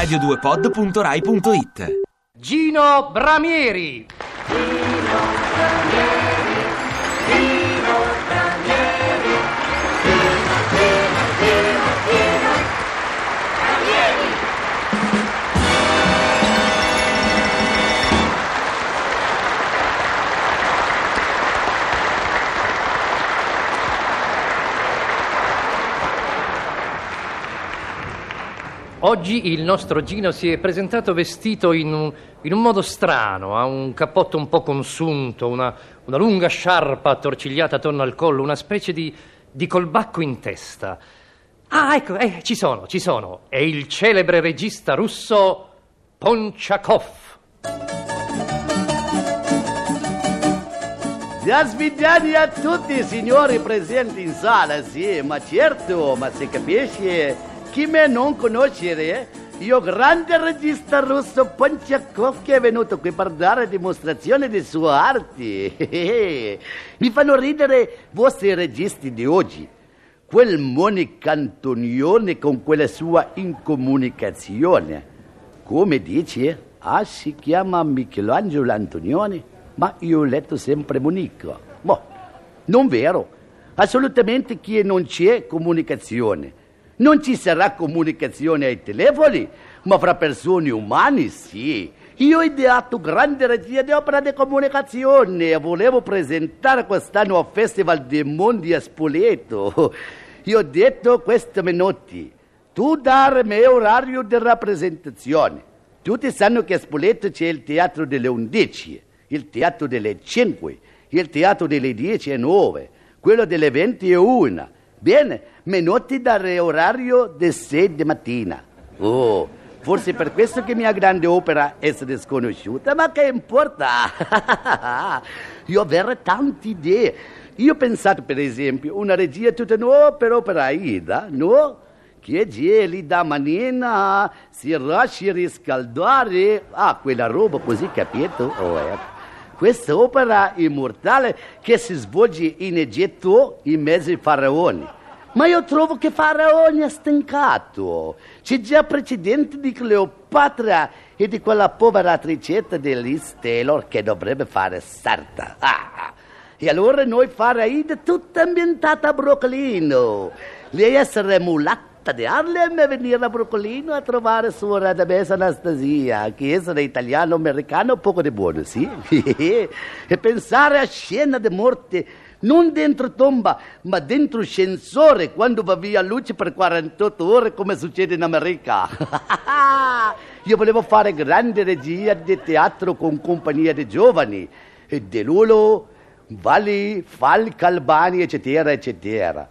radio2pod.rai.it Gino Bramieri. Oggi il nostro Gino si è presentato vestito in un, in un modo strano, ha un cappotto un po' consunto, una, una lunga sciarpa attorcigliata attorno al collo, una specie di, di colbacco in testa. Ah, ecco, eh, ci sono, ci sono. È il celebre regista russo Ponchakov. Buon svidani a tutti signori presenti in sala, sì, ma certo, ma si capisce chi me non conoscere, io grande regista russo Ponchakov che è venuto qui per dare dimostrazione di sue arti. Mi fanno ridere vostri registi di oggi. Quel Monica Antonione con quella sua incomunicazione. Come dice? Ah, si chiama Michelangelo Antonione? Ma io ho letto sempre Monica. Ma non vero. Assolutamente che non c'è comunicazione. Non ci sarà comunicazione ai telefoni, ma fra persone umane sì. Io ho ideato grande regia di opera di comunicazione e volevo presentare quest'anno al Festival dei Mondi a Spoleto. Io ho detto queste minuti, tu darmi orario di rappresentazione. Tutti sanno che a Spoleto c'è il teatro delle 11, il teatro delle 5, il teatro delle 10 e 9, quello delle 20 e 1. Bene, Menotti dare orario di 6 di mattina. Oh, forse per questo che mia grande opera è sconosciuta, ma che importa? Io avrei tante idee. Io ho pensato, per esempio, una regia tutta nuova per opera Aida, no? Che gelida manina, si lasci riscaldare. Ah, quella roba così, capito? Oh, ecco. Questa opera immortale che si svolge in Egitto in mezzo ai faraoni. Ma io trovo che Faraone è stancato. C'è già precedente di Cleopatra e di quella povera attricetta di Liz Taylor che dovrebbe fare sarta. Ah, e allora noi Faraide tutta ambientata a Brooklyn. Lei essere mulatta di Harlem e venire a Brooklyn a trovare sua radamessa Anastasia, che essere italiano-americano poco di buono, sì? e pensare a scena di morte non dentro tomba, ma dentro ascensore quando va via luce per 48 ore come succede in America. Io volevo fare grande regia di teatro con compagnia di giovani, e De Lulo, Valli, Falca, Albani, eccetera, eccetera.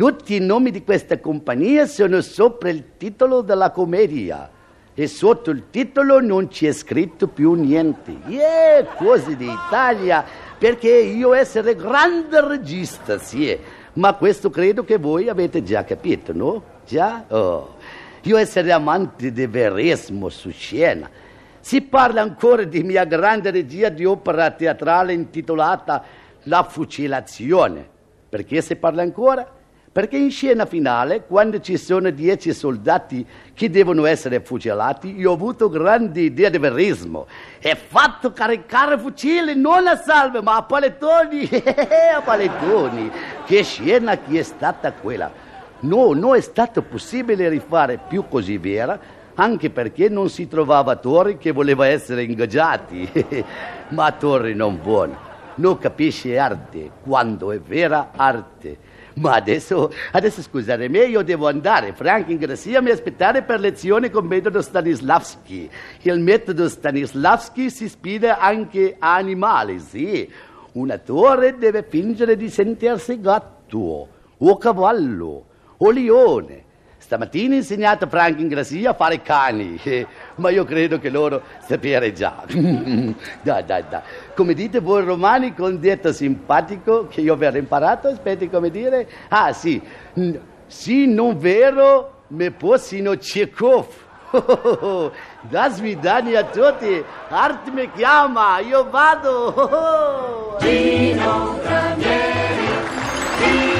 Tutti i nomi di questa compagnia sono sopra il titolo della commedia e sotto il titolo non c'è scritto più niente. Yeah, cose d'Italia perché io essere grande regista, sì, ma questo credo che voi avete già capito, no? Già? Oh. Io essere amante di verismo su scena. Si parla ancora di mia grande regia di opera teatrale intitolata La fucilazione. Perché si parla ancora? Perché in scena finale, quando ci sono dieci soldati che devono essere fucilati, io ho avuto grande idea di verismo. E fatto caricare fucili non a salve, ma a palettoni. a palettoni. Che scena che è stata quella. No, non è stato possibile rifare più così vera, anche perché non si trovava attori che voleva essere ingaggiati. ma attori non buoni. Non capisce arte quando è vera arte. Ma adesso, adesso scusate me, io devo andare. Frank in Grazia mi aspettare per lezione con metodo Stanislavski. Il metodo Stanislavski si ispira anche a animali, sì. Un attore deve fingere di sentirsi gatto, o cavallo, o leone. Stamattina ho insegnato Frank in Grazia a fare cani, ma io credo che loro sapere già. dai, dai, dai. Come dite voi romani con detto simpatico che io avrei imparato, aspetti come dire? Ah sì, sì, non vero, me possino Chekhov. da svidani a tutti, Art mi chiama, io vado. Gino Ranieri, Gino